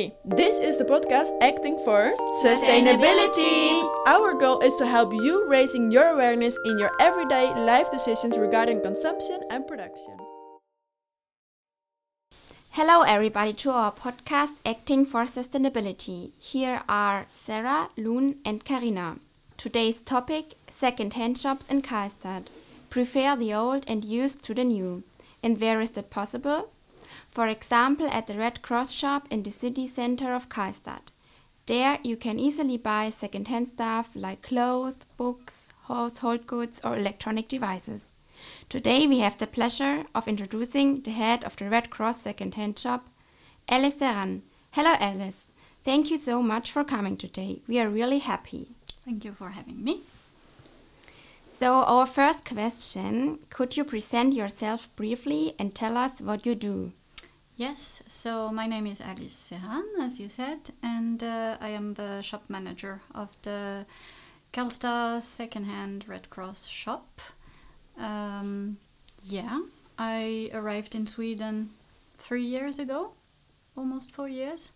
Hey, this is the podcast Acting for Sustainability. Our goal is to help you raising your awareness in your everyday life decisions regarding consumption and production. Hello, everybody, to our podcast Acting for Sustainability. Here are Sarah, Loon, and Karina. Today's topic second-hand shops in Karlstad. Prefer the old and used to the new. And where is that possible? For example, at the Red Cross shop in the city center of Karlstad. There you can easily buy second-hand stuff like clothes, books, household goods, or electronic devices. Today we have the pleasure of introducing the head of the Red Cross second-hand shop, Alice Sérane. Hello, Alice. Thank you so much for coming today. We are really happy. Thank you for having me. So, our first question could you present yourself briefly and tell us what you do? Yes, so my name is Alice Sérane, as you said, and uh, I am the shop manager of the Karlstad secondhand Red Cross shop. Um, yeah, I arrived in Sweden three years ago, almost four years,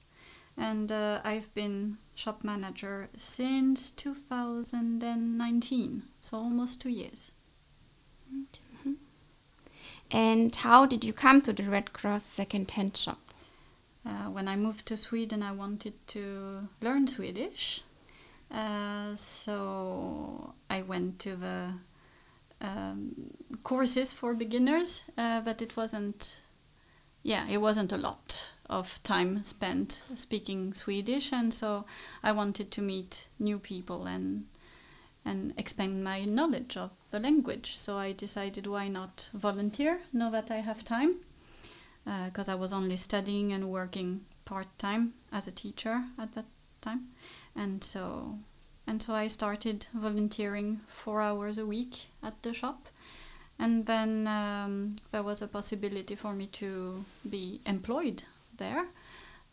and uh, I've been shop manager since 2019, so almost two years. And how did you come to the Red Cross second-hand shop? Uh, when I moved to Sweden, I wanted to learn Swedish. Uh, so I went to the um, courses for beginners, uh, but it wasn't, yeah, it wasn't a lot of time spent speaking Swedish, and so I wanted to meet new people and and expand my knowledge of the language. So I decided why not volunteer now that I have time, because uh, I was only studying and working part time as a teacher at that time, and so and so I started volunteering four hours a week at the shop. And then um, there was a possibility for me to be employed there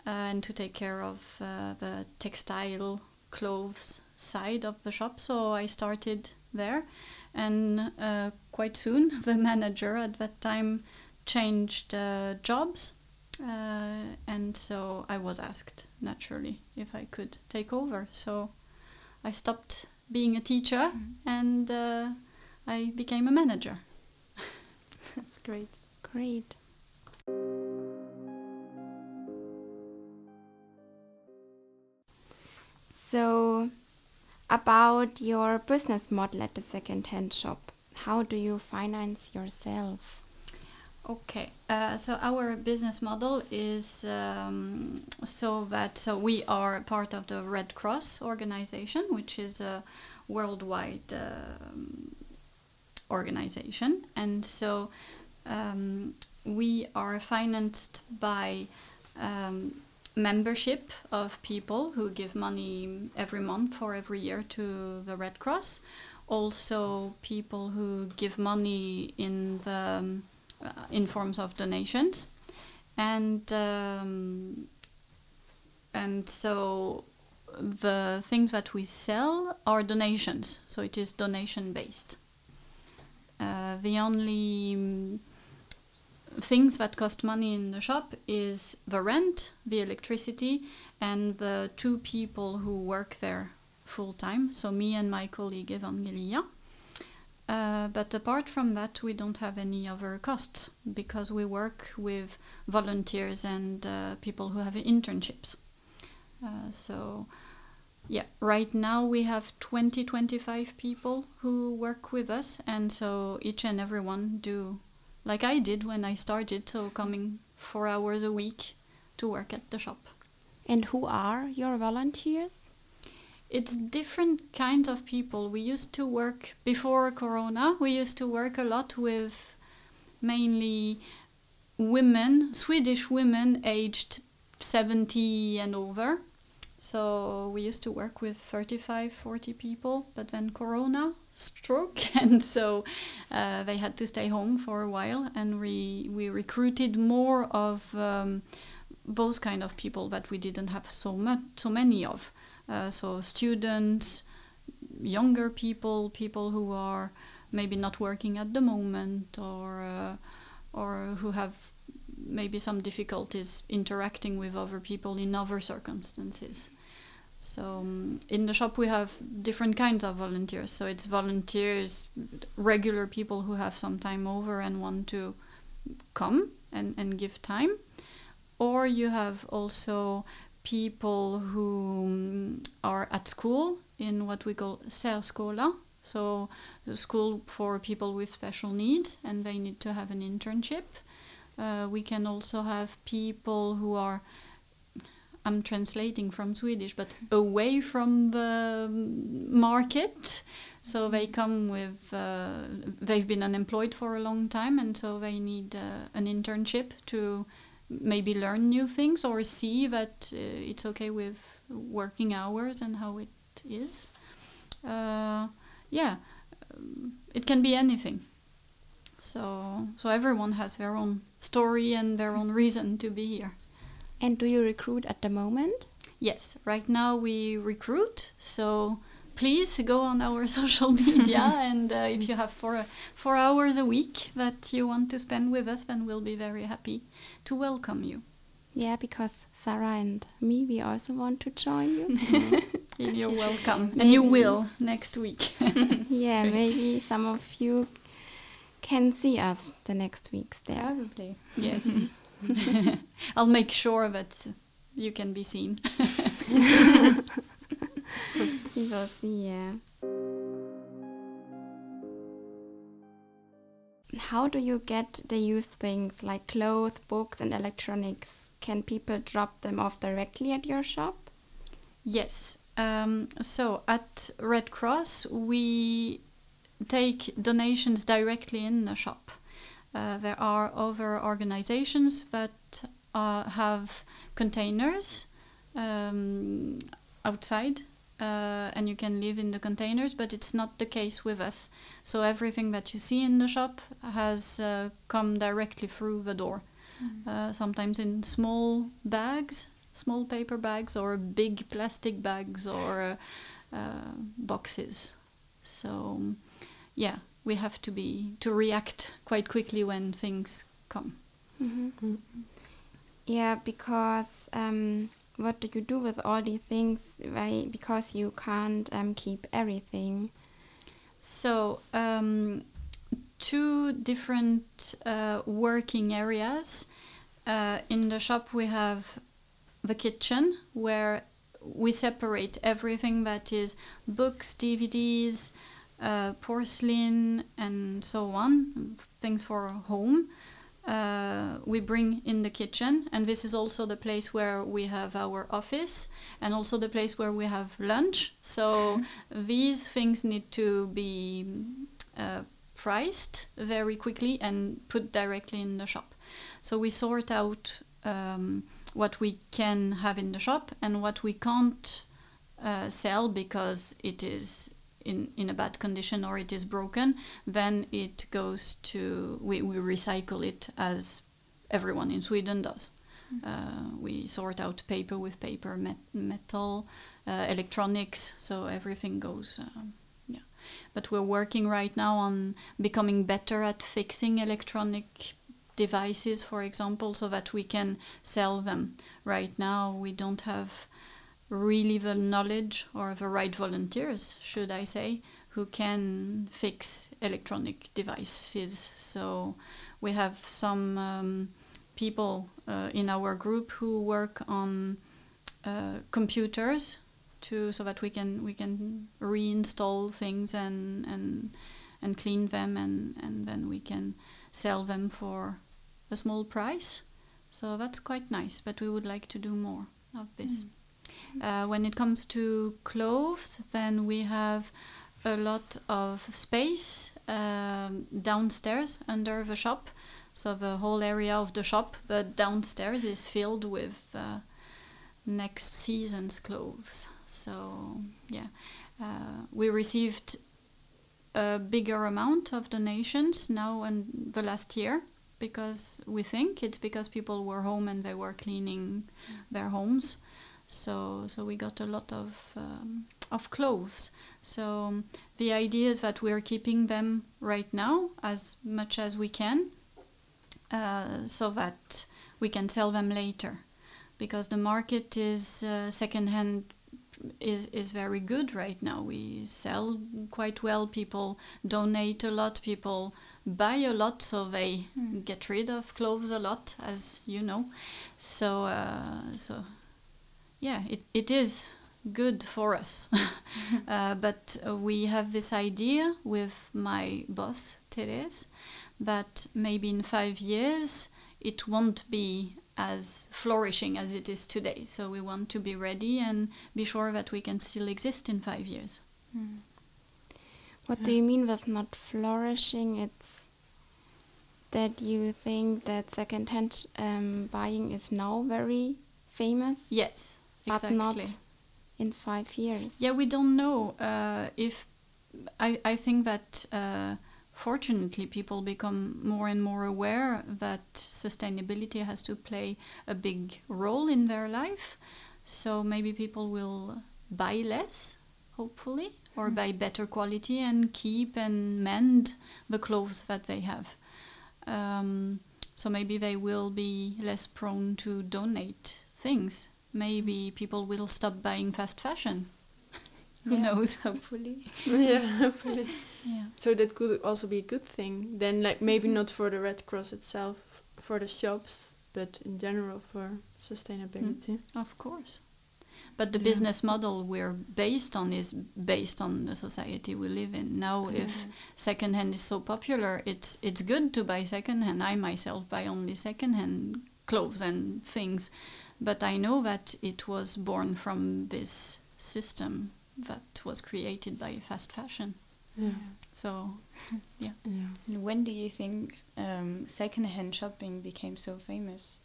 uh, and to take care of uh, the textile clothes side of the shop. So I started there, and uh, quite soon the manager at that time changed uh, jobs, uh, and so I was asked naturally if I could take over. So I stopped being a teacher mm. and uh, I became a manager. That's great. Great. So, about your business model at the second-hand shop, how do you finance yourself? Okay, uh, so our business model is um, so that so we are part of the Red Cross organization, which is a worldwide um, organization, and so um, we are financed by um, membership of people who give money every month or every year to the Red Cross. Also, people who give money in the uh, in forms of donations, and um, and so the things that we sell are donations. So it is donation based. Uh, the only things that cost money in the shop is the rent, the electricity, and the two people who work there full time. So me and my colleague Evangelia. Uh, but apart from that, we don't have any other costs because we work with volunteers and uh, people who have internships. Uh, so, yeah, right now we have 20 25 people who work with us, and so each and every one do like I did when I started, so coming four hours a week to work at the shop. And who are your volunteers? It's different kinds of people. We used to work before Corona, we used to work a lot with mainly women, Swedish women aged 70 and over. So we used to work with 35, 40 people, but then Corona stroke, and so uh, they had to stay home for a while, and we we recruited more of um, those kind of people that we didn't have so much, so many of. Uh, so students, younger people, people who are maybe not working at the moment, or uh, or who have maybe some difficulties interacting with other people in other circumstances. So um, in the shop we have different kinds of volunteers. So it's volunteers, regular people who have some time over and want to come and, and give time. Or you have also people who um, are at school in what we call särskola, so the school for people with special needs, and they need to have an internship. Uh, we can also have people who are I'm translating from Swedish, but away from the market. So they come with, uh, they've been unemployed for a long time, and so they need uh, an internship to maybe learn new things or see that uh, it's okay with working hours and how it is. Uh, yeah, um, it can be anything. So, so everyone has their own story and their own reason to be here. And do you recruit at the moment? Yes, right now we recruit. So please go on our social media and uh, if you have four four hours a week that you want to spend with us, then we'll be very happy to welcome you. Yeah, because Sarah and me, we also want to join you. And You're welcome, and you will next week. yeah, maybe some of you can see us the next weeks there. Probably, yes. I'll make sure that you can be seen. we will see, yeah. How do you get the used things like clothes, books, and electronics? Can people drop them off directly at your shop? Yes. Um, so at Red Cross, we take donations directly in the shop. Uh, there are other organizations that uh, have containers um, outside uh, and you can live in the containers, but it's not the case with us. So everything that you see in the shop has uh, come directly through the door. Mm. sometimes in small bags, small paper bags, or big plastic bags or uh, boxes. So, yeah, we have to be to react quite quickly when things come. Mm-hmm. Mm-hmm. Yeah, because um, what do you do with all these things? Why? Because you can't um, keep everything. So um, two different uh, working areas. Uh, in the shop, we have the kitchen where we separate everything that is books, DVDs, uh, porcelain, and so on, things for home. Uh, we bring in the kitchen, and this is also the place where we have our office and also the place where we have lunch. So these things need to be uh, priced very quickly and put directly in the shop. So we sort out um, what we can have in the shop and what we can't uh, sell because it is in, in a bad condition or it is broken, then it goes to, we, we recycle it as everyone in Sweden does. Mm. Uh, we sort out paper with paper, met metal, uh, electronics, so everything goes. Um, yeah, but we're working right now on becoming better at fixing electronic devices, for example, so that we can sell them. Right now, we don't have really the knowledge or the right volunteers, should I say, who can fix electronic devices. So we have some um, people uh, in our group who work on uh, computers to so that we can we can reinstall things and and and clean them and and then we can sell them for a small price. So that's quite nice, but we would like to do more of this. Mm. Uh, when it comes to clothes, then we have a lot of space um, downstairs under the shop. So the whole area of the shop, but downstairs is filled with uh, next season's clothes. So yeah, uh, we received a bigger amount of donations now and the last year because we think it's because people were home and they were cleaning their homes. So so we got a lot of um, of clothes. So um, the idea is that we are keeping them right now as much as we can. uh, so that we can sell them later because the market is uh, secondhand is is very good right now. We sell quite well. People donate a lot. People buy a lot, so they Mm. get rid of clothes a lot, as you know. So uh, so yeah, it, it is good for us. uh, but uh, we have this idea with my boss Therese that maybe in five years it won't be as flourishing as it is today. So we want to be ready and be sure that we can still exist in five years. What do you mean with not flourishing? It's that you think that secondhand um, buying is now very famous, Yes, but not in five years. Yeah, we don't know uh, if I, I think that uh, fortunately people become more and more aware that sustainability has to play a big role in their life. So maybe people will buy less, hopefully, or buy better quality and keep and mend the clothes that they have. Um, so maybe they will be less prone to donate things. Maybe people will stop buying fast fashion. Who Yeah, knows? Hopefully. yeah, hopefully. Yeah. So that could also be a good thing. Then, like maybe Mhm. not for the Red Cross itself, for the shops, but in general for sustainability. Of course. But the Yeah. business model we're based on is based on the society we live in. Now, if secondhand is so popular, it's it's good to buy secondhand. I myself buy only secondhand clothes and things, but I know that it was born from this system that was created by fast fashion. Yeah. So, yeah. Yeah. When do you think um, secondhand shopping became so famous?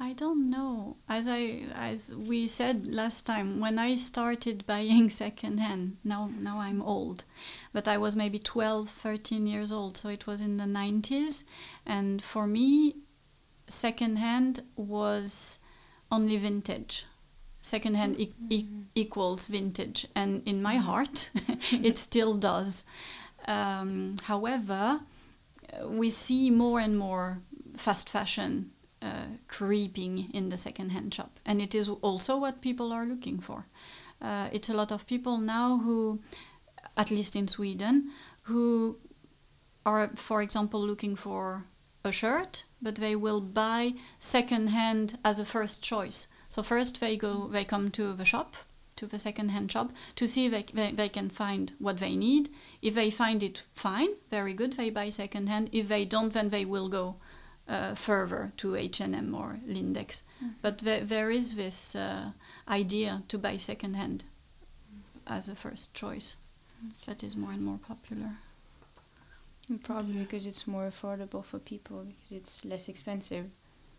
I don't know. As I as we said last time, when I started buying secondhand, now now I'm old, but I was maybe 12, 13 years old, so it was in the 90s, and for me, secondhand was only vintage. Secondhand e- e- equals vintage, and in my heart, it still does. Um, however, uh, we see more and more fast fashion uh, creeping in the second-hand shop, and it is also what people are looking for. Uh, it's a lot of people now who, at least in Sweden, who are, for example, looking for a shirt, but they will buy second-hand as a first choice. So first they go, they come to the shop, to the second-hand shop, to see if they, they, they can find what they need. If they find it fine, very good, they buy second-hand. If they don't, then they will go uh, further to H&M or Lindex. But there, there is this uh, idea to buy second-hand as a first choice. That is more and more popular. And Probably because it's more affordable for people because it's less expensive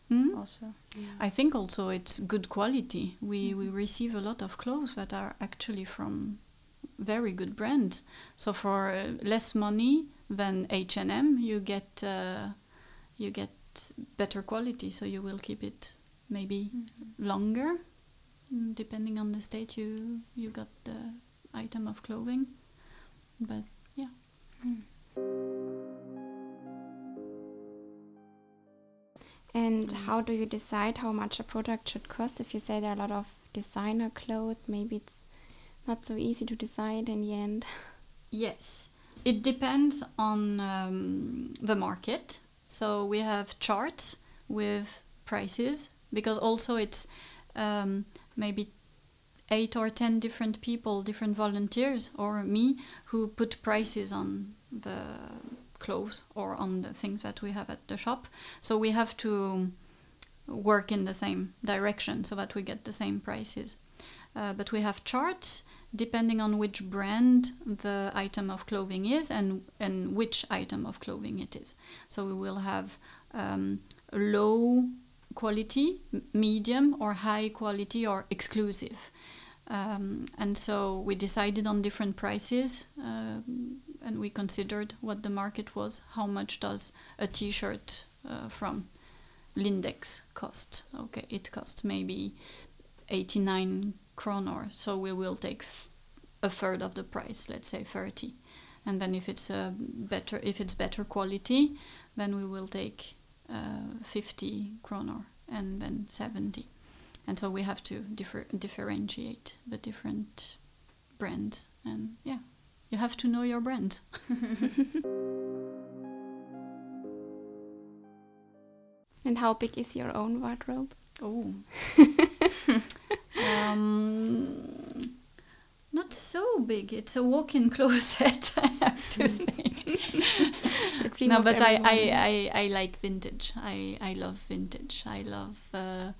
Hmm? also. I think also it's good quality. We we receive a lot of clothes that are actually from very good brands. So for uh, less money than H and M, you get uh, you get better quality. So you will keep it maybe longer, mm, depending on the state you you got the item of clothing. But yeah. And how do you decide how much a product should cost? If you say there are a lot of designer clothes, maybe it's not so easy to decide in the end. Yes, it depends on um, the market. So we have charts with prices because also it's um, maybe eight or ten different people, different volunteers, or me who put prices on the clothes or on the things that we have at the shop. So we have to work in the same direction so that we get the same prices. Uh, but we have charts depending on which brand the item of clothing is and, and which item of clothing it is. So we will have um, low quality, medium, or high quality, or exclusive. Um, and so we decided on different prices um, and we considered what the market was. How much does a t shirt uh, from Lindex cost? Okay, it costs maybe 89 kronor, so we will take a third of the price, let's say 30. And then if it's a better if it's better quality, then we will take uh, 50 kronor and then 70. And so we have to differ- differentiate the different brands. And yeah, you have to know your brand. And how big is your own wardrobe? Oh. um, not so big. It's a walk-in closet, I have to say. No, but I, I. I, I like vintage. I, I love vintage. I love uh,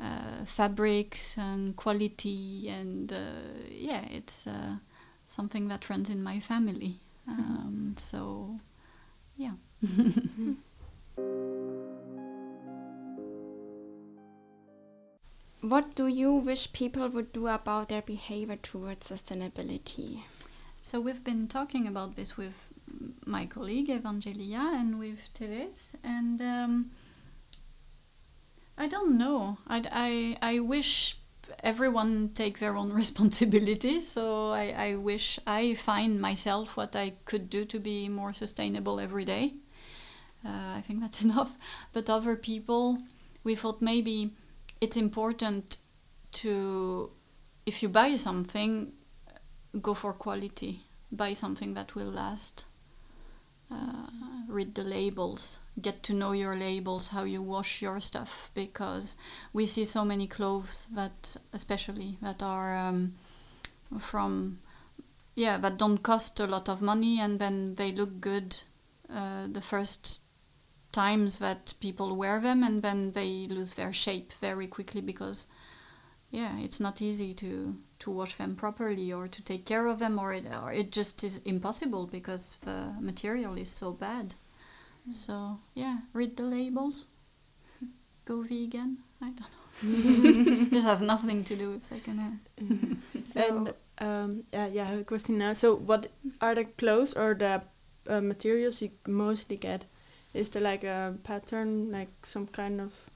uh, fabrics and quality, and uh, yeah, it's uh, something that runs in my family. Um, so, yeah. What do you wish people would do about their behavior towards sustainability? So we've been talking about this with my colleague Evangelia and with Therese, and um, I don't know. I, I, I wish everyone take their own responsibility. So I, I wish I find myself what I could do to be more sustainable every day. Uh, I think that's enough. But other people, we thought maybe it's important to, if you buy something, go for quality. Buy something that will last. Uh, read the labels. Get to know your labels, how you wash your stuff, because we see so many clothes that, especially that are um, from, yeah, that don't cost a lot of money, and then they look good uh, the first times that people wear them, and then they lose their shape very quickly because yeah, it's not easy to to wash them properly or to take care of them, or it or it just is impossible because the material is so bad. So yeah, read the labels. Go vegan. I don't know. this has nothing to do with secondhand. and um, yeah, yeah, I have a question now. So, what are the clothes or the uh, materials you mostly get? Is there like a pattern, like some kind of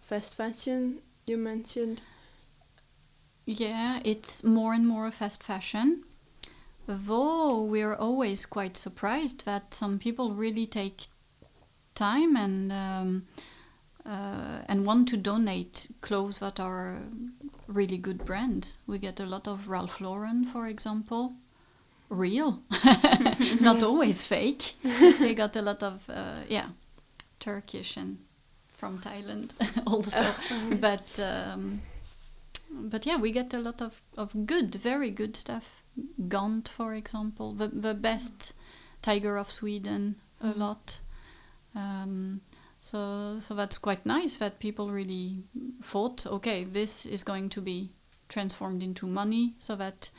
fast fashion you mentioned? Yeah, it's more and more fast fashion. Though we're always quite surprised that some people really take time and um, uh, and want to donate clothes that are really good brands. We get a lot of Ralph Lauren, for example, real, not always fake. we got a lot of uh, yeah, Turkish and from Thailand also, but. Um, but yeah, we get a lot of, of good, very good stuff. Gant, for example, the, the best tiger of Sweden, a lot. Um, so so that's quite nice that people really thought, okay, this is going to be transformed into money, so that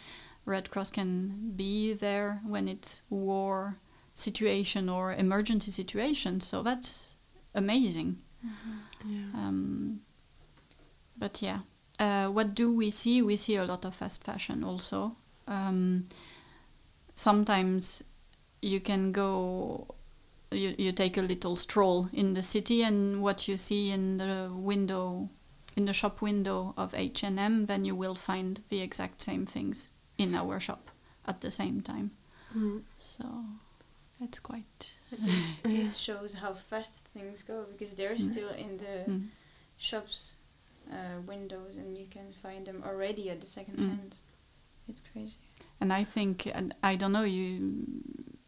Red Cross can be there when it's war situation or emergency situation. So that's amazing. Yeah. Um, but yeah, uh, what do we see? We see a lot of fast fashion also. Um, sometimes you can go, you, you take a little stroll in the city, and what you see in the window, in the shop window of H and M, then you will find the exact same things in our shop at the same time. Mm. So it's quite. But this, this shows how fast things go because they're Mm. still in the Mm. shops uh, windows and you can find them already at the second Mm. hand. It's crazy. And I think, and I don't know, you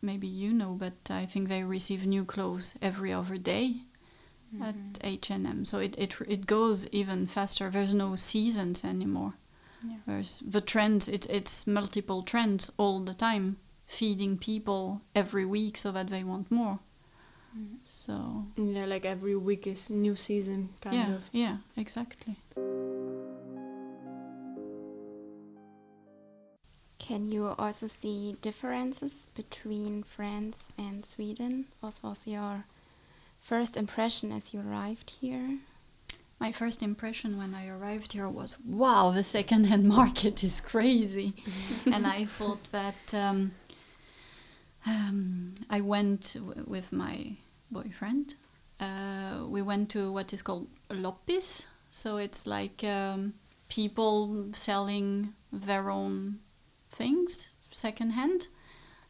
maybe you know, but I think they receive new clothes every other day at Mhm. H and M. So it, it it goes even faster. There's no seasons anymore. Yeah. There's the trends. It, it's multiple trends all the time, feeding people every week so that they want more. Mm. So Yeah, like every week is new season, kind yeah, of. yeah, exactly. Can you also see differences between France and Sweden? What was your first impression as you arrived here? My first impression when I arrived here was, wow, the second-hand market is crazy. and I thought that um, um, I went w- with my boyfriend. Uh, we went to what is called loppis. So it's like um, people selling their own things secondhand.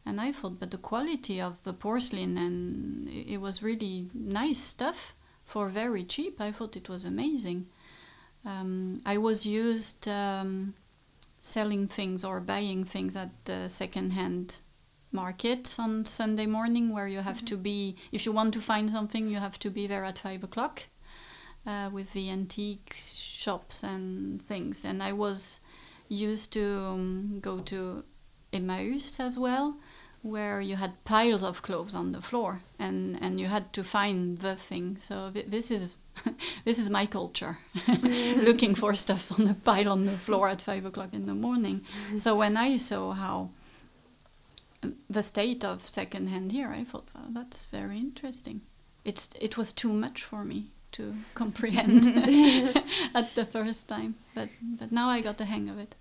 and I thought, but the quality of the porcelain and it, was really nice stuff for very cheap. I thought it was amazing. Um, I was used um, selling things or buying things at the second-hand market on Sunday morning, where you have to be. If you want to find something, you have to be there at five o'clock uh, with the antique shops and things. And I was used to um, go to Emmaus as well, where you had piles of clothes on the floor, and, and you had to find the thing. So th- this is this is my culture, looking for stuff on the pile on the floor at five o'clock in the morning. So when I saw how the state of secondhand here, I thought, wow, that's very interesting. It's it was too much for me to comprehend at the first time, but but now I got the hang of it.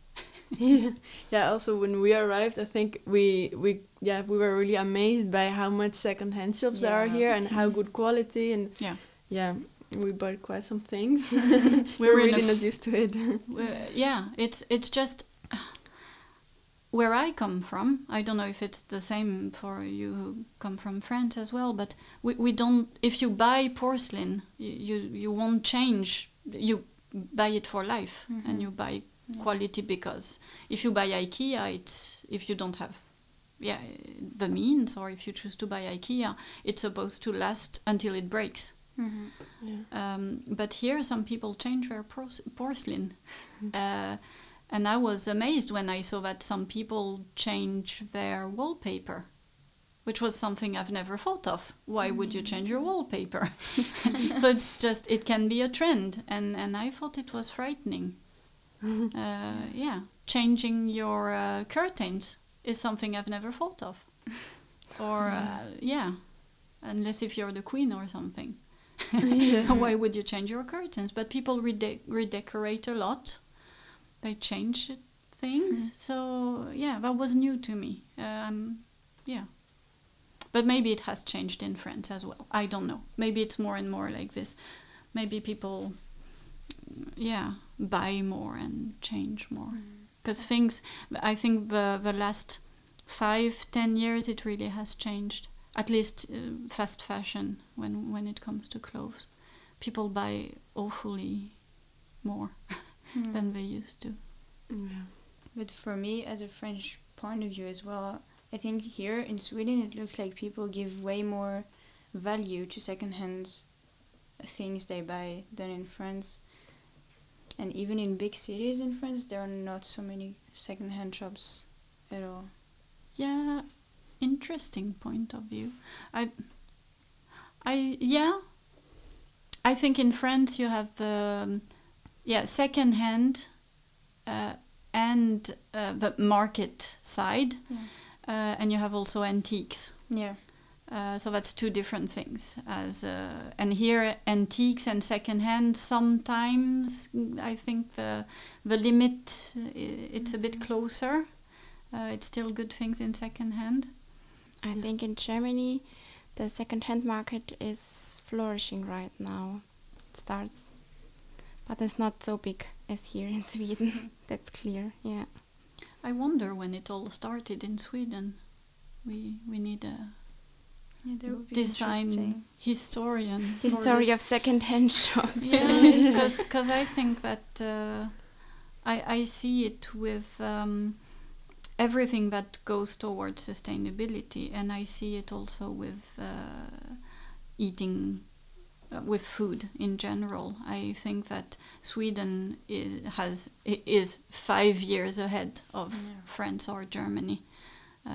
yeah. yeah. Also, when we arrived, I think we we yeah we were really amazed by how much second-hand shops there are here and how good quality and Yeah. yeah we bought quite some things. We're we're really not used to it. Yeah, it's it's just where I come from. I don't know if it's the same for you who come from France as well, but we, we don't. If you buy porcelain, you you, you won't change. You buy it for life, and Mhm. you buy Yeah. quality because if you buy IKEA, it's if you don't have yeah the means or if you choose to buy IKEA, it's supposed to last until it breaks. Mhm. yeah. Um, but here, some people change their pros- porcelain. Uh, and I was amazed when I saw that some people change their wallpaper, which was something I've never thought of. Why would you change your wallpaper? so it's just, it can be a trend. And, and I thought it was frightening. Uh, yeah, changing your uh, curtains is something I've never thought of. Or, uh, yeah, unless if you're the queen or something. Why would you change your curtains? But people rede- redecorate a lot. They change things. So yeah, that was new to me. Um, yeah, but maybe it has changed in France as well. I don't know. Maybe it's more and more like this. Maybe people, yeah, buy more and change more because things. I think the the last five ten years it really has changed at least uh, fast fashion when when it comes to clothes people buy awfully more Mm. than they used to yeah. But for me, as a French point of view as well, I think here in Sweden it looks like people give way more value to secondhand things they buy than in France. And even in big cities in France, there are not so many secondhand shops at all. yeah interesting point of view i i yeah i think in france you have the um, yeah second hand uh, and uh, the market side Yeah. uh, and you have also antiques Yeah. Uh, so that's two different things. As uh, and here, antiques and secondhand. Sometimes mm, I think the the limit i- it's a bit closer. Uh, it's still good things in secondhand. I think in Germany, the second-hand market is flourishing right now. It starts, but it's not so big as here in Sweden. That's clear. Yeah. I wonder when it all started in Sweden. We we need a Yeah, that would be design historian. History of second-hand shops. yeah because I think that uh, I I see it with um, everything that goes towards sustainability, and I see it also with uh, eating. Uh, with food in general, I think that Sweden i has is five years ahead of Yeah. France or Germany,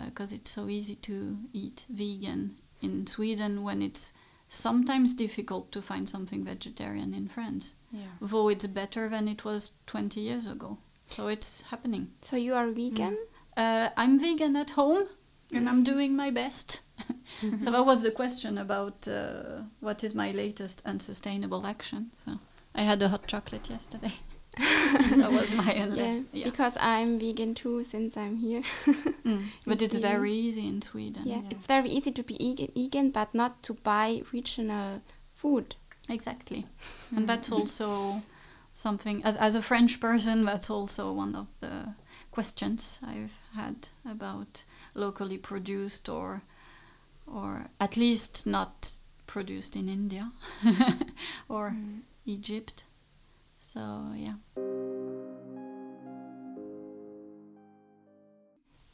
because it's so easy to eat vegan in Sweden when it's sometimes difficult to find something vegetarian in France, Mm. Yeah. though it's better than it was 20 years ago. So it's happening. So you are vegan? Uh, I'm vegan at home and I'm doing my best. so that was the question about uh, what is my latest unsustainable action. So I had a hot chocolate yesterday. that was my Yeah, yeah. because I'm vegan too since I'm here. Mm. But it's Sweden. very easy in Sweden. Yeah, Yeah. it's very easy to be eg- vegan, but not to buy regional food. Exactly. And that's also something, as, as a French person, that's also one of the questions I've had about locally produced or or at least not produced in India or Mm. Egypt. So yeah.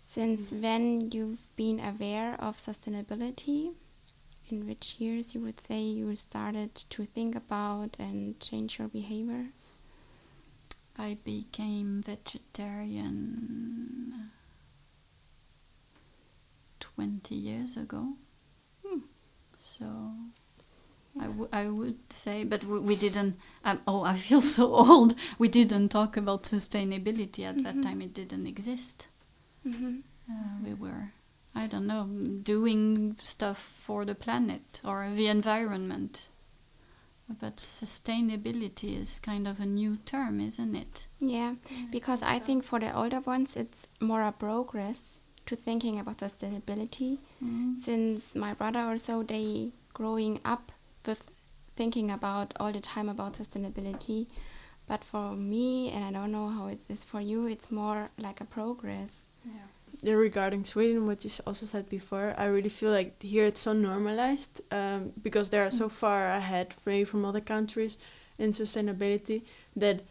Since when you've been aware of sustainability? In which years you would say you started to think about and change your behavior? I became vegetarian 20 years ago. So I, w- I would say, but we, we didn't. Um, oh, I feel so old. We didn't talk about sustainability at that Mhm. time, it didn't exist. Mm-hmm. Uh, we were, I don't know, doing stuff for the planet or the environment. But sustainability is kind of a new term, isn't it? Yeah, because I think for the older ones it's more a progress to thinking about sustainability. Mm. Since my brother or so, they growing up with thinking about all the time about sustainability. But for me, and I don't know how it is for you, it's more like a progress. Yeah, regarding Sweden, what you s- also said before, I really feel like here it's so normalized um, because they are so far ahead, maybe from other countries in sustainability that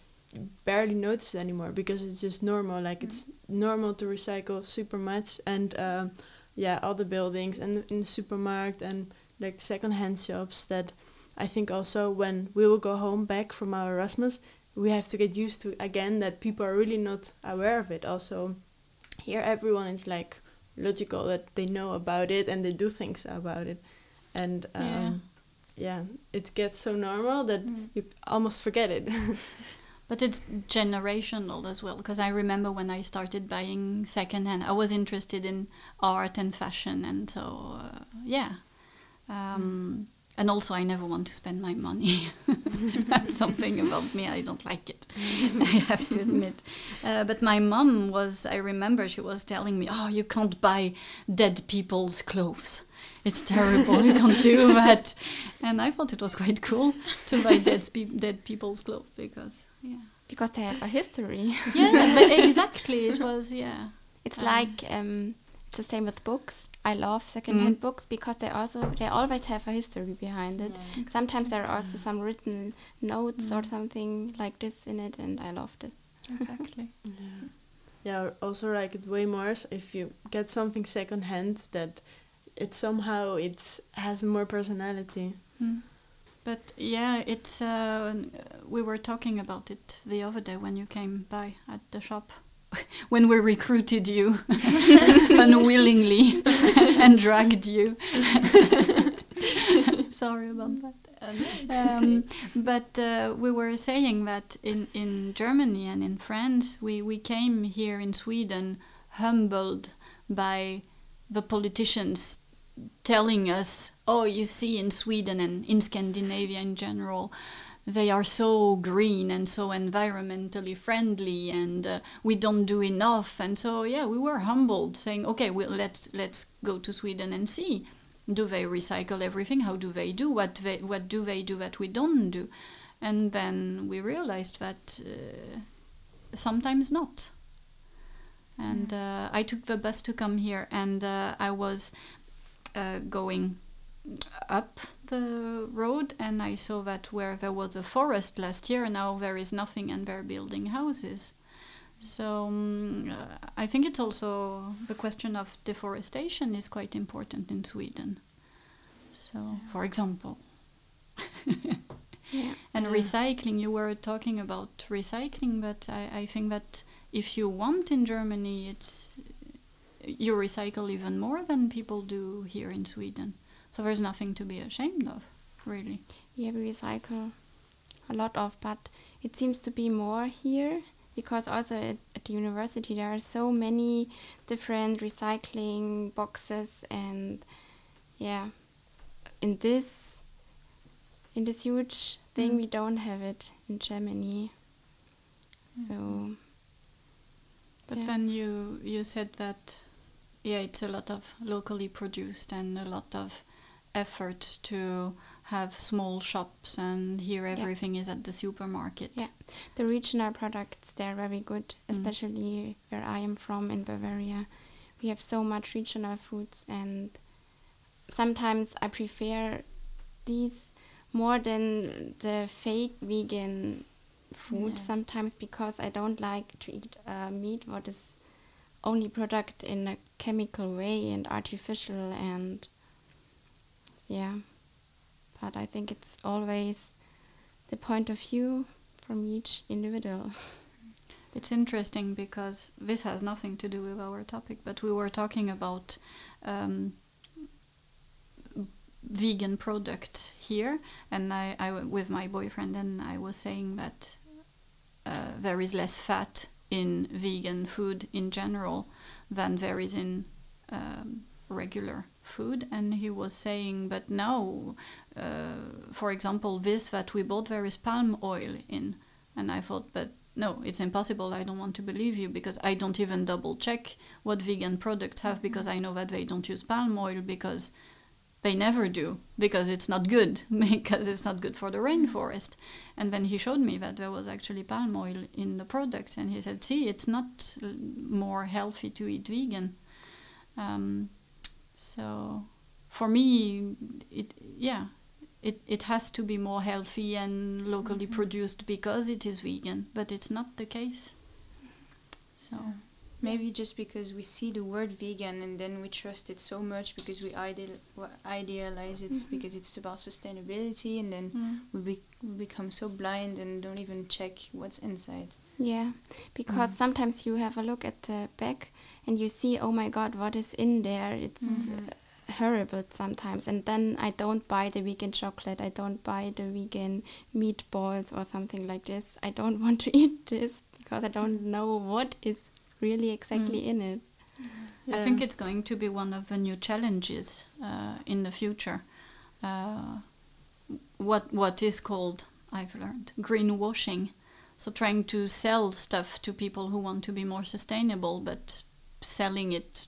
barely notice it anymore because it's just normal. Like it's normal to recycle super much, and um, yeah, all the buildings and in the supermarket and like secondhand shops. That I think also when we will go home back from our Erasmus, we have to get used to again that people are really not aware of it. Also here everyone is like logical that they know about it and they do things about it and um, Yeah. yeah. it gets so normal that Mm. you almost forget it But it's generational as well, because I remember when I started buying secondhand, I was interested in art and fashion, and so uh, yeah. Um, And also, I never want to spend my money. That's something about me. I don't like it. I have to admit. Uh, but my mom was. I remember she was telling me, "Oh, you can't buy dead people's clothes. It's terrible. you can't do that." And I thought it was quite cool to buy dead dead people's clothes because yeah. Because they have a history. Yeah, but exactly. It was yeah. It's Um, like um, it's the same with books. I love secondhand Mm. books because they also they always have a history behind it. Sometimes there are also some written notes or Mm. something like this in it, and I love this. Exactly. yeah. yeah also like it way more s- if you get something second hand that it somehow it's has more personality Mm. But yeah, it's. Uh, we were talking about it the other day when you came by at the shop. when we recruited you unwillingly and dragged you. Sorry about that. Um, but uh, we were saying that in, in Germany and in France, we, we came here in Sweden humbled by the politicians telling us, oh, you see, in Sweden and in Scandinavia in general, they are so green and so environmentally friendly, and uh, we don't do enough. And so, yeah, we were humbled, saying, okay, well, let's let's go to Sweden and see. Do they recycle everything? How do they do? What they, what do they do that we don't do? And then we realized that uh, sometimes not. And uh, I took the bus to come here, and uh, I was uh, going up the road, and I saw that where there was a forest last year, now there is nothing, and they're building houses. So um, uh, I think it's also the question of deforestation is quite important in Sweden. So, for example, Yeah. and Yeah. recycling, you were talking about recycling, but I, I think that if you want in Germany, it's you recycle even more than people do here in Sweden. So there's nothing to be ashamed of, really. Yeah, we recycle a lot of, but it seems to be more here because also at, at the university there are so many different recycling boxes and yeah, in this in this huge thing Mm. we don't have it in Germany. So But Yeah. then you you said that yeah, it's a lot of locally produced and a lot of effort to have small shops, and here Yeah. everything is at the supermarket. Yeah. The regional products they're very good, Mm. especially where I am from in Bavaria. We have so much regional foods, and sometimes I prefer these more than the fake vegan food. Yeah. Sometimes because I don't like to eat uh, meat what is only product in a chemical way and artificial and yeah. But I think it's always the point of view from each individual. It's interesting because this has nothing to do with our topic, but we were talking about um, vegan product here, and I, I with my boyfriend, and I was saying that uh, there is less fat in vegan food in general than there is in um, regular food, and he was saying, but now, uh, for example, this that we bought there is palm oil in, and I thought, but no, it's impossible. I don't want to believe you because I don't even double check what vegan products have because I know that they don't use palm oil because they never do because it's not good because it's not good for the rainforest. And then he showed me that there was actually palm oil in the products and he said, "See, it's not uh, more healthy to eat vegan." Um, so for me, it yeah, it, it has to be more healthy and locally produced because it is vegan, but it's not the case. So Yeah. Maybe just because we see the word vegan and then we trust it so much because we ideal, idealize it Mhm. because it's about sustainability and then mm. we, be, we become so blind and don't even check what's inside. Yeah, because Mm. sometimes you have a look at the back and you see, oh my god, what is in there? It's uh, horrible sometimes. And then I don't buy the vegan chocolate, I don't buy the vegan meatballs or something like this. I don't want to eat this because I don't know what is really exactly Mm. in it. I think it's going to be one of the new challenges uh, in the future. Uh, what what is called I've learned greenwashing. So trying to sell stuff to people who want to be more sustainable, but selling it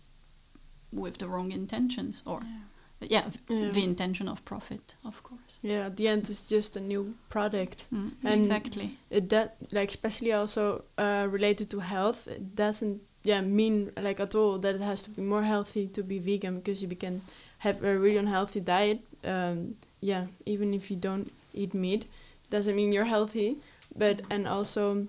with the wrong intentions, or yeah, v- Yeah. the intention of profit, of course. Yeah, at the end, it's just a new product. Mm, And- exactly. It that like especially also uh, related to health. It doesn't yeah mean like at all that it has to be more healthy to be vegan because you can have a really unhealthy diet. Um, yeah, even if you don't eat meat, doesn't mean you're healthy. But and also,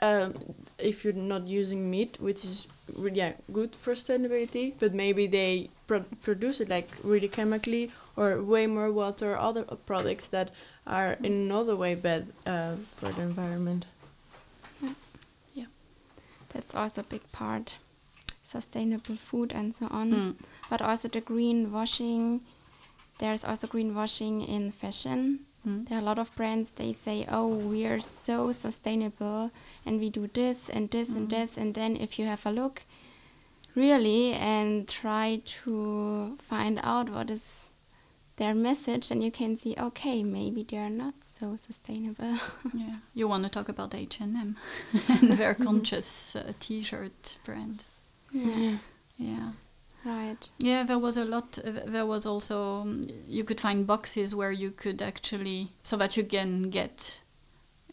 um, if you're not using meat, which is really yeah, good for sustainability, but maybe they pro- produce it like really chemically or way more water, other products that are in another way bad uh, for the environment. Yeah. That's also a big part. Sustainable food and so on. Mm. But also the greenwashing. There's also greenwashing in fashion. Mm. There are a lot of brands, they say, oh, we are so sustainable and we do this and this and Mhm. this. And then if you have a look really and try to find out what is their message, and you can see, okay, maybe they are not so sustainable. Yeah, you want to talk about H and M and their conscious uh, T-shirt brand. yeah. Yeah, Right. yeah. There was a lot. Uh, there was also um, you could find boxes where you could actually so that you can get.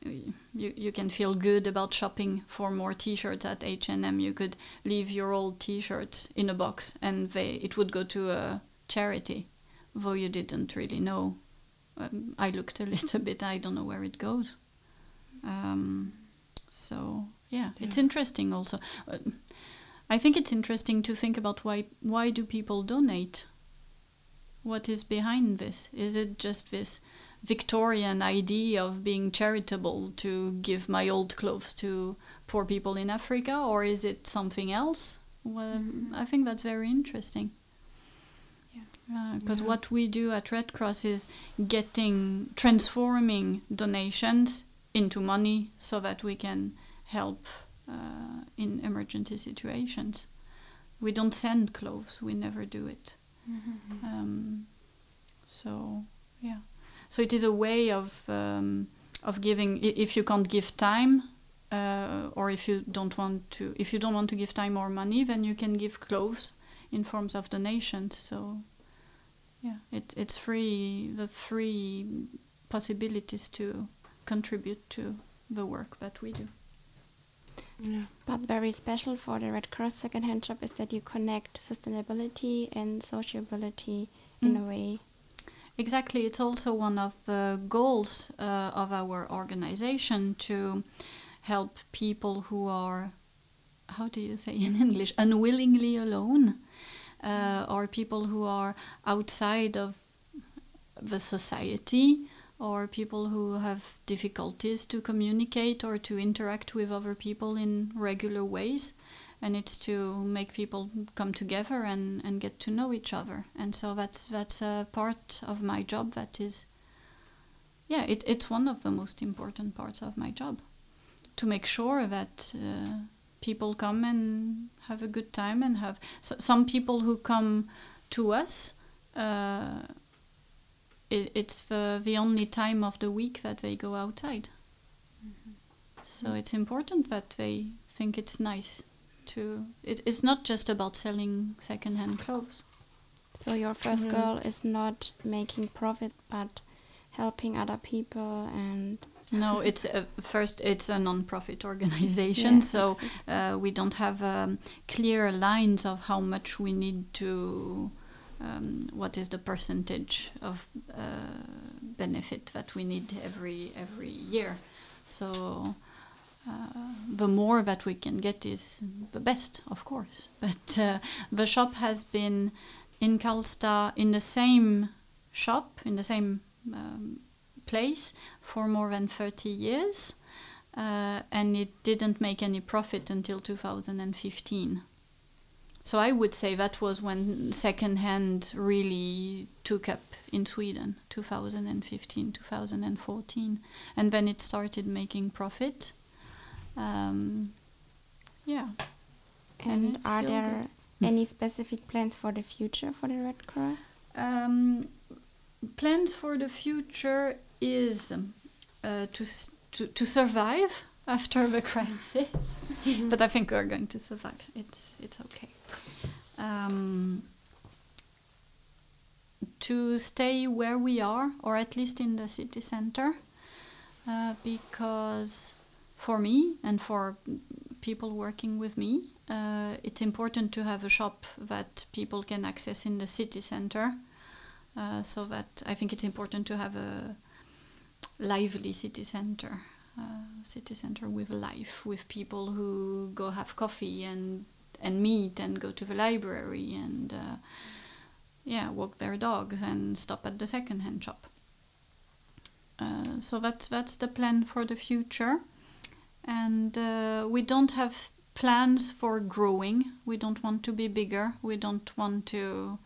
You, you can feel good about shopping for more T-shirts at H and M. You could leave your old T-shirts in a box, and they it would go to a charity, though you didn't really know. Um, I looked a little bit. I don't know where it goes. Um, so yeah, it's interesting also. Uh, I think it's interesting to think about why why do people donate? What is behind this? Is it just this Victorian idea of being charitable to give my old clothes to poor people in Africa, or is it something else? Well, Mhm. I think that's very interesting. Yeah. Because Yeah. what we do at Red Cross is getting, transforming donations into money so that we can help uh, in emergency situations. We don't send clothes, we never do it. Um, so yeah, so it is a way of um, of giving. If you can't give time, uh, or if you don't want to, if you don't want to give time or money, then you can give clothes in forms of donations. So yeah, it, it's free. The free possibilities to contribute to the work that we do. Yeah. But very special for the Red Cross secondhand shop is that you connect sustainability and sociability in Mm. a way. Exactly, it's also one of the goals uh, of our organization to help people who are, how do you say in English, unwillingly alone, uh, or people who are outside of the society, or people who have difficulties to communicate or to interact with other people in regular ways. And it's to make people come together and, and get to know each other. And so that's that's a part of my job that is yeah, it, it's one of the most important parts of my job. To make sure that uh, people come and have a good time and have so, some people who come to us uh, it, it's the, the only time of the week that they go outside. So it's important that they think it's nice to. It, it's not just about selling second-hand clothes. So your first Yeah. goal is not making profit, but helping other people and No, it's uh, first it's a non-profit organization, Yeah, so exactly. uh, we don't have um, clear lines of how much we need to. Um, what is the percentage of uh, benefit that we need every every year? So uh, the more that we can get is the best, of course. But uh, the shop has been in Karlstad in the same shop in the same um, place for more than 30 years, uh, and it didn't make any profit until 2015. So I would say that was when second-hand really took up in Sweden, 2015, 2014, and then it started making profit. Um, yeah. And and are there good. any specific plans for the future for the Red Cross? Um, plans for the future is um, uh, to, to to survive after the crisis, but I think we're going to survive. It's it's okay. Um, to stay where we are, or at least in the city center, uh, because for me and for people working with me, uh, it's important to have a shop that people can access in the city center. Uh, so that I think it's important to have a lively city center, uh, city center with life, with people who go have coffee and and meet and go to the library and uh, yeah, walk their dogs and stop at the second-hand shop. Uh, so that's that's the plan for the future, and uh, we don't have plans for growing. We don't want to be bigger. We don't want to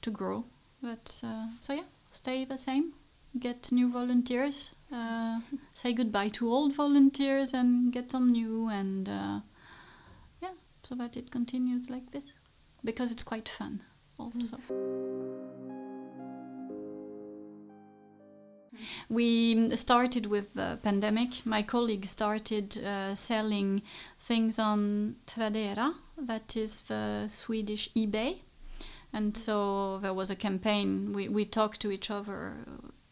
to grow. But uh, so yeah, stay the same. Get new volunteers. Uh, say goodbye to old volunteers and get some new and uh, yeah, so that it continues like this because it's quite fun also. We started with the pandemic. My colleague started uh, selling things on Tradera, that is the Swedish eBay. And so there was a campaign. We, we talked to each other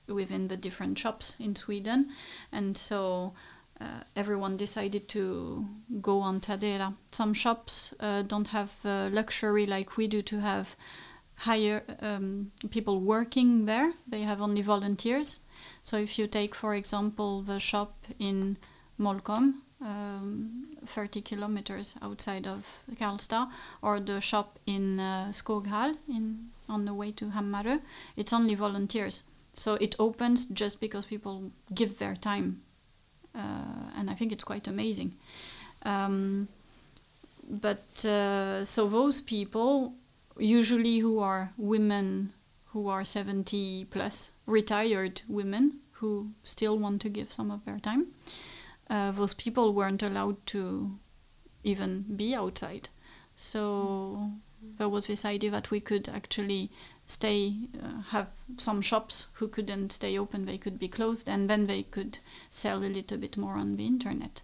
within the different shops in Sweden. And so uh, everyone decided to go on Tradera. Some shops uh, don't have luxury like we do to have hire um, people working there. They have only volunteers. So if you take, for example, the shop in Molkom, um, 30 kilometers outside of Karlstad, or the shop in uh, Skoghall, in on the way to Hammarö, it's only volunteers. So it opens just because people give their time, uh, and I think it's quite amazing. Um, but uh, so those people, usually who are women who are 70 plus, retired women who still want to give some of their time, uh, those people weren't allowed to even be outside. So there was this idea that we could actually stay, uh, have some shops who couldn't stay open, they could be closed, and then they could sell a little bit more on the internet.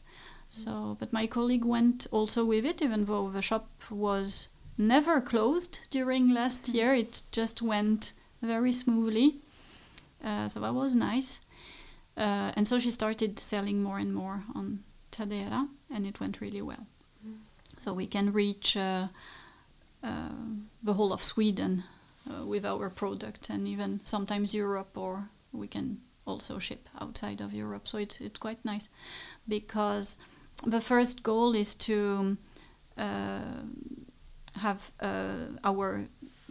So, but my colleague went also with it, even though the shop was never closed during last year. It just went very smoothly. Uh, so that was nice. Uh, and so she started selling more and more on Tradera, and it went really well. So we can reach uh, uh, the whole of Sweden uh, with our product, and even sometimes Europe, or we can also ship outside of Europe. So it's it's quite nice because the first goal is to uh, have uh, our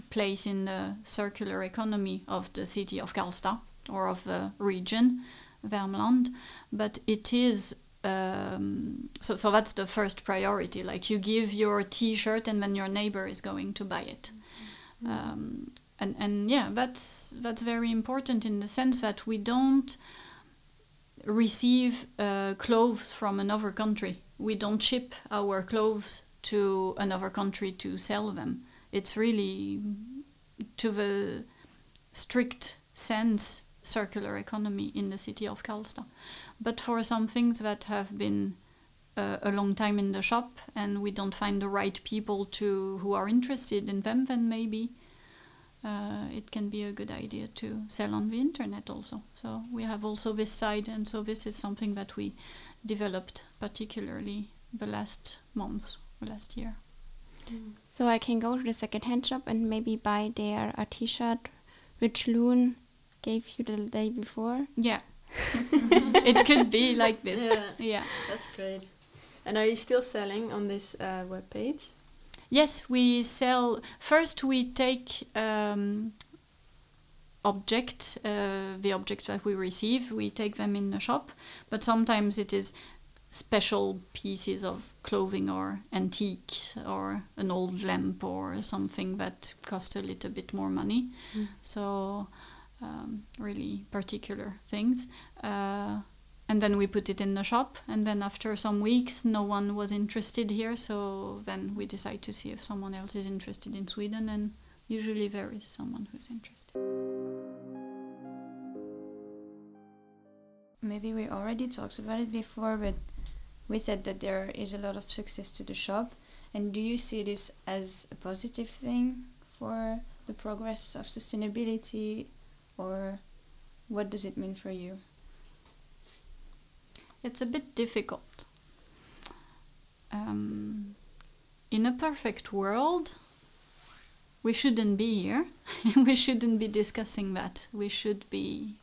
place in the circular economy of the city of Karlstad or of the region, Värmland. But it is um, so so that's the first priority. Like you give your T-shirt, and then your neighbor is going to buy it. Um, and and yeah, that's that's very important in the sense that we don't receive uh, clothes from another country. We don't ship our clothes to another country to sell them. It's really to the strict sense circular economy in the city of Karlstad. But for some things that have been uh, a long time in the shop and we don't find the right people to who are interested in them, then maybe uh, it can be a good idea to sell on the internet also. So we have also this side, and so this is something that we developed particularly the last month, last year. So I can go to the second-hand shop and maybe buy there a T-shirt which Loon gave you the day before. Yeah, it could be like this. Yeah. yeah. That's great. And are you still selling on this uh, webpage? Yes, we sell. First, we take um, objects, uh, the objects that we receive, we take them in the shop. But sometimes it is special pieces of clothing or antiques or an old lamp or something that cost a little bit more money. Mm. So, um, really particular things. Uh, and then we put it in the shop and then after some weeks no one was interested here so then we decide to see if someone else is interested in sweden and usually there is someone who's interested Maybe we already talked about it before, but we said that there is a lot of success to the shop. And do you see this as a positive thing for the progress of sustainability, or what does it mean for you? it's a bit difficult um, in a perfect world we shouldn't be here we shouldn't be discussing that we should be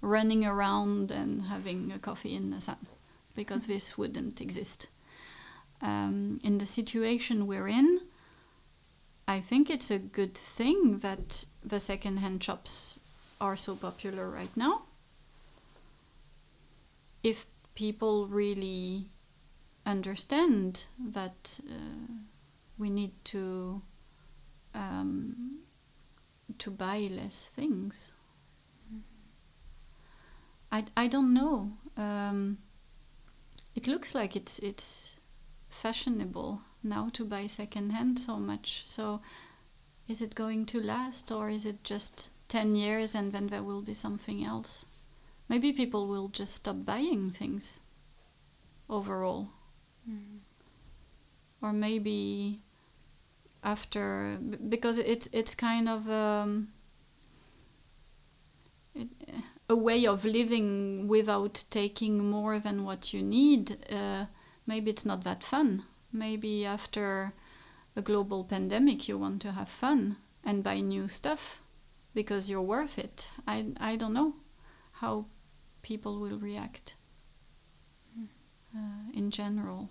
running around and having a coffee in the sun because this wouldn't exist um, in the situation we're in i think it's a good thing that the second-hand shops are so popular right now if people really understand that uh, we need to um, to buy less things. I, I don't know. Um, it looks like it's it's fashionable now to buy second hand so much. So is it going to last or is it just 10 years and then there will be something else? maybe people will just stop buying things overall. Or maybe after because it's it's kind of um, it, a way of living without taking more than what you need. Uh, maybe it's not that fun. Maybe after a global pandemic, you want to have fun and buy new stuff because you're worth it. I I don't know how people will react uh, in general.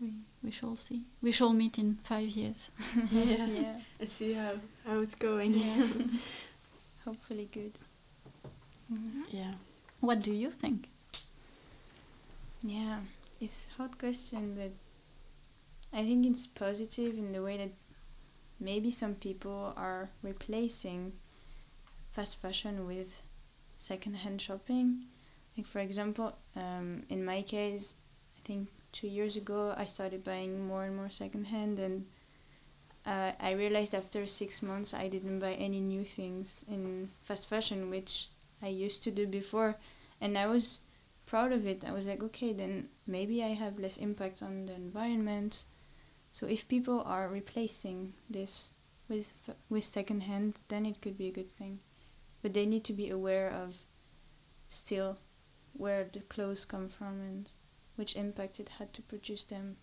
We we shall see. We shall meet in five years. yeah. yeah, And see how, how it's going. Yeah. hopefully good. Yeah. What do you think? Yeah, it's a hard question, but I think it's positive in the way that maybe some people are replacing fast fashion with second-hand shopping. Like for example, um, in my case, I think two years ago I started buying more and more second-hand, and uh, I realized after six months I didn't buy any new things in fast fashion, which I used to do before, and I was proud of it. I was like, okay, then maybe I have less impact on the environment. So if people are replacing this with f- with second hand, then it could be a good thing. But they need to be aware of still where the clothes come from and which impact it had to produce them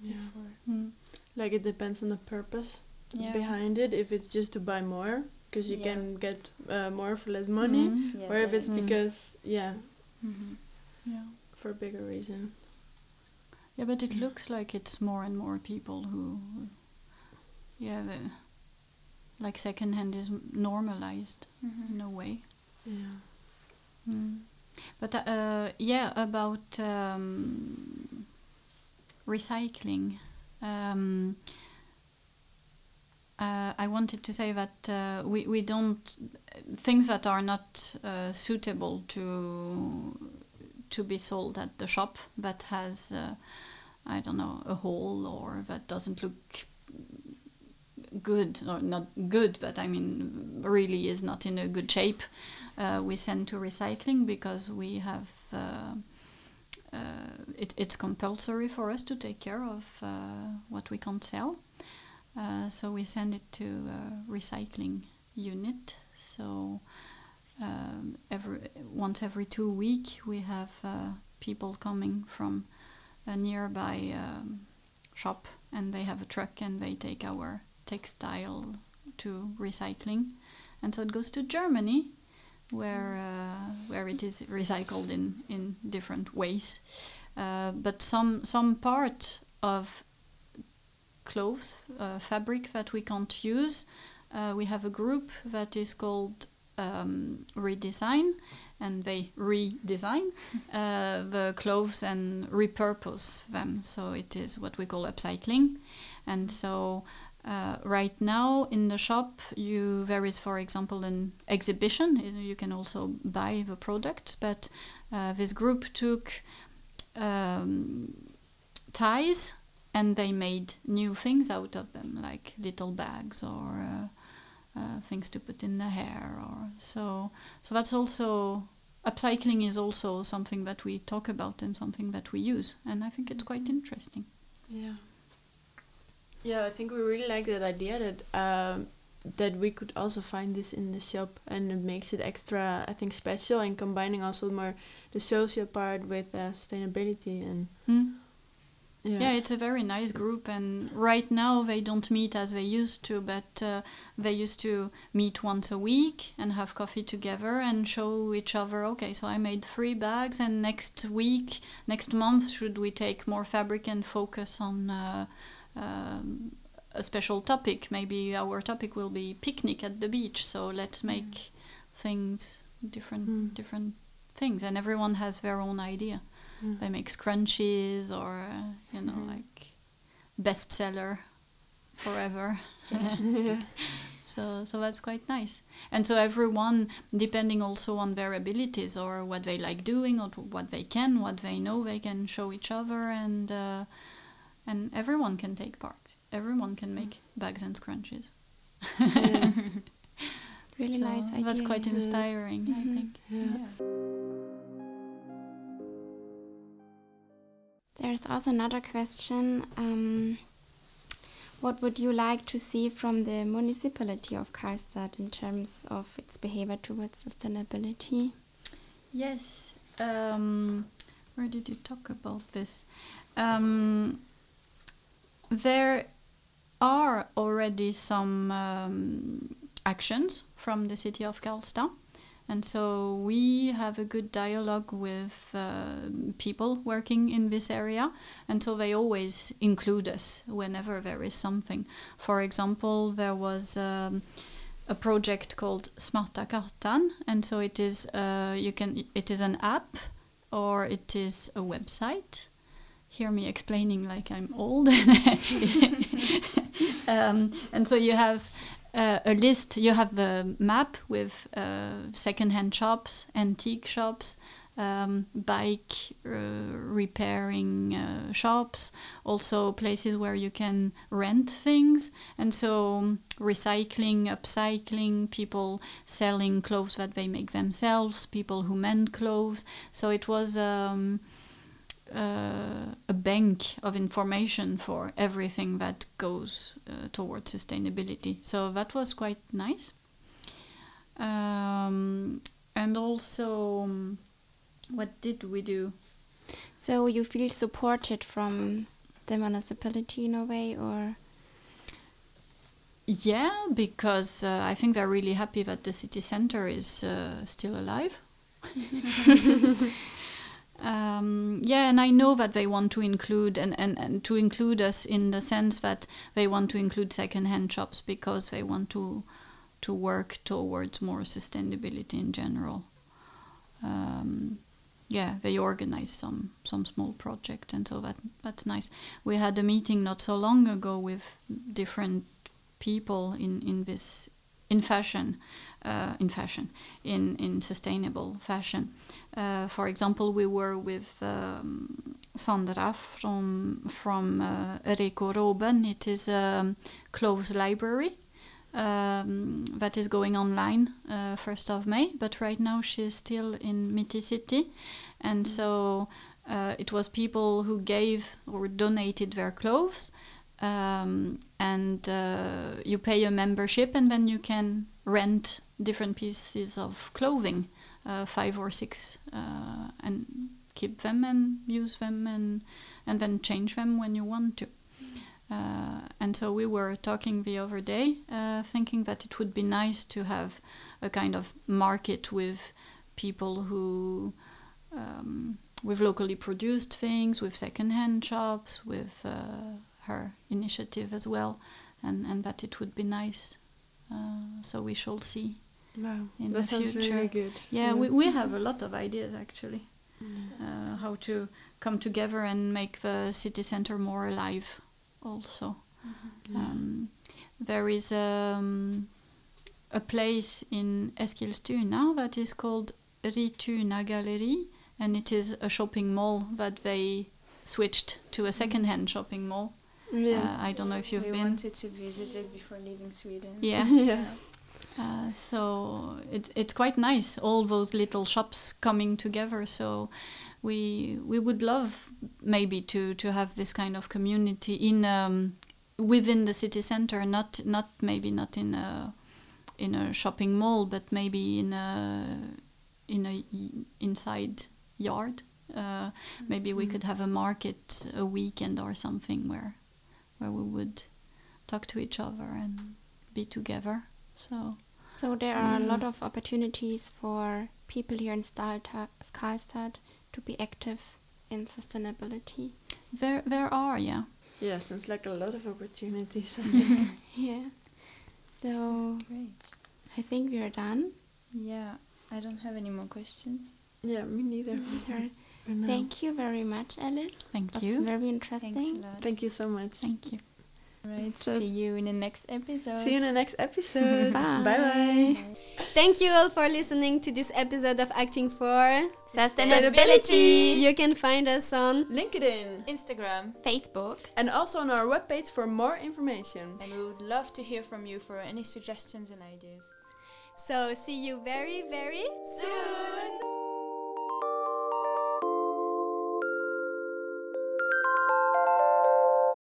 Yeah. before. Mm. Like it depends on the purpose Yeah. behind it. If it's just to buy more, because you Yeah. can get uh, more for less money, Mm. Yeah, or if that it's is- because yeah, Mhm. Yeah. for a bigger reason. Yeah, but it looks like it's more and more people who, yeah, the, like secondhand is m- normalized Mhm. in a way. Yeah. Mm. But uh, yeah, about um, recycling. Um, uh, I wanted to say that uh, we we don't things that are not uh, suitable to to be sold at the shop that has uh, I don't know a hole or that doesn't look good or not good, but I mean really is not in a good shape. Uh, we send to recycling because we have. Uh, it, it's compulsory for us to take care of what we can't sell. Uh, so we send it to a recycling unit. So um, every once every two week we have uh, people coming from a nearby um, shop and they have a truck and they take our textile to recycling, and so it goes to Germany where uh, where it is recycled in in different ways. Uh, but some some part of clothes uh, fabric that we can't use, uh, we have a group that is called um, Redesign, and they redesign uh, the clothes and repurpose them. So it is what we call upcycling, and so. Uh, right now in the shop, you there is, for example, an exhibition. You can also buy the product, but uh, this group took um, ties and they made new things out of them, like little bags or uh, uh, things to put in the hair. Or so. So that's also upcycling is also something that we talk about and something that we use, and I think it's quite interesting. Yeah. Yeah, I think we really like that idea that um, that we could also find this in the shop, and it makes it extra, I think, special, and combining also more the social part with uh, sustainability and Hmm? Yeah. Yeah, it's a very nice group, and right now they don't meet as they used to, but uh, they used to meet once a week and have coffee together and show each other. Okay, so I made three bags, and next week, next month, should we take more fabric and focus on uh, um, a special topic? Maybe our topic will be picnic at the beach. So let's make things different, Mm. different things, and everyone has their own idea Mm. they make scrunchies or uh, you know Mhm. like bestseller forever yeah. so so that's quite nice and so everyone depending also on their abilities or what they like doing or what they can what they know they can show each other and uh, and everyone can take part everyone can make bags and scrunchies yeah. Really So nice idea. that's quite inspiring i Mhm. think yeah. There's also another question. Um, what would you like to see from the municipality of Karlstad in terms of its behavior towards sustainability? Yes. Um, where did you talk about this? Um, there are already some um, actions from the city of Karlstad. And so we have a good dialogue with uh, people working in this area, and so they always include us whenever there is something. For example, there was um, a project called Smarta Kartan, and so it is uh, you can it is an app or it is a website. Hear me explaining like I'm old. um, and so you have uh, a list. You have a map with uh, second-hand shops, antique shops, um, bike uh, repairing uh, shops, also places where you can rent things, and so um, recycling, upcycling, people selling clothes that they make themselves, people who mend clothes. So it was um, uh, a bank of information for everything that goes uh, towards sustainability. So that was quite nice. Um, and also, um, what did we do? So you feel supported from the municipality in a way, or Yeah, because uh, I think they're really happy that the city center is uh, still alive. yeah, and I know that they want to include and, and, and to include us in the sense that they want to include second-hand shops because they want to to work towards more sustainability in general. Um, yeah, they organize some some small project, and so that that's nice. We had a meeting not so long ago with different people in in this in fashion, uh, in fashion, in in sustainable fashion. Uh, for example, we were with um, Sandra from from uh, Reko Roben. It is a clothes library um, that is going online uh, first of May. But right now she is still in Mitt i City, and so uh, it was people who gave or donated their clothes, um, and uh, you pay a membership, and then you can rent different pieces of clothing, uh, five or six, uh, and keep them and use them and and then change them when you want to. Uh, and so we were talking the other day, uh, thinking that it would be nice to have a kind of market with people who, um, with locally produced things, with second-hand shops, with uh, her initiative as well, and, and that it would be nice. Uh, so we shall see. Wow, In that the sounds future. really good. Yeah, we, we have a lot of ideas actually. Uh, how to come together and make the city center more alive also. Um, there is um, a place in Eskilstuna that is called ReTuna Gallery, and it is a shopping mall that they switched to a second-hand shopping mall. Yeah. Uh, I don't know if you've we been. wanted to visit it before leaving Sweden. Yeah. yeah. Uh, so it's it's quite nice. All those little shops coming together. So we we would love maybe to to have this kind of community in um, within the city center. Not not maybe not in a in a shopping mall, but maybe in a in a inside yard. Uh, maybe we could have a market a weekend or something where where we would talk to each other and be together. So. So there are a mm. lot of opportunities for people here in Stalta- Karlstad to be active in sustainability. There, there are, yeah. Yeah, sounds like a lot of opportunities. Yeah. So Great. I think we are done. Yeah, I don't have any more questions. yeah, me neither. There. For. Thank you very much, Alice. Thank was you. very Thanks a interesting. lot. Thank you so much. Thank you. Right. So- See you in the next episode. See you in the next episode. Bye. bye. bye. Thank you all for listening to this episode of Acting for Sustainability. You can find us on LinkedIn. Instagram. Facebook. And also on our webpage for more information. And we would love to hear from you for any suggestions and ideas. So see you very very soon.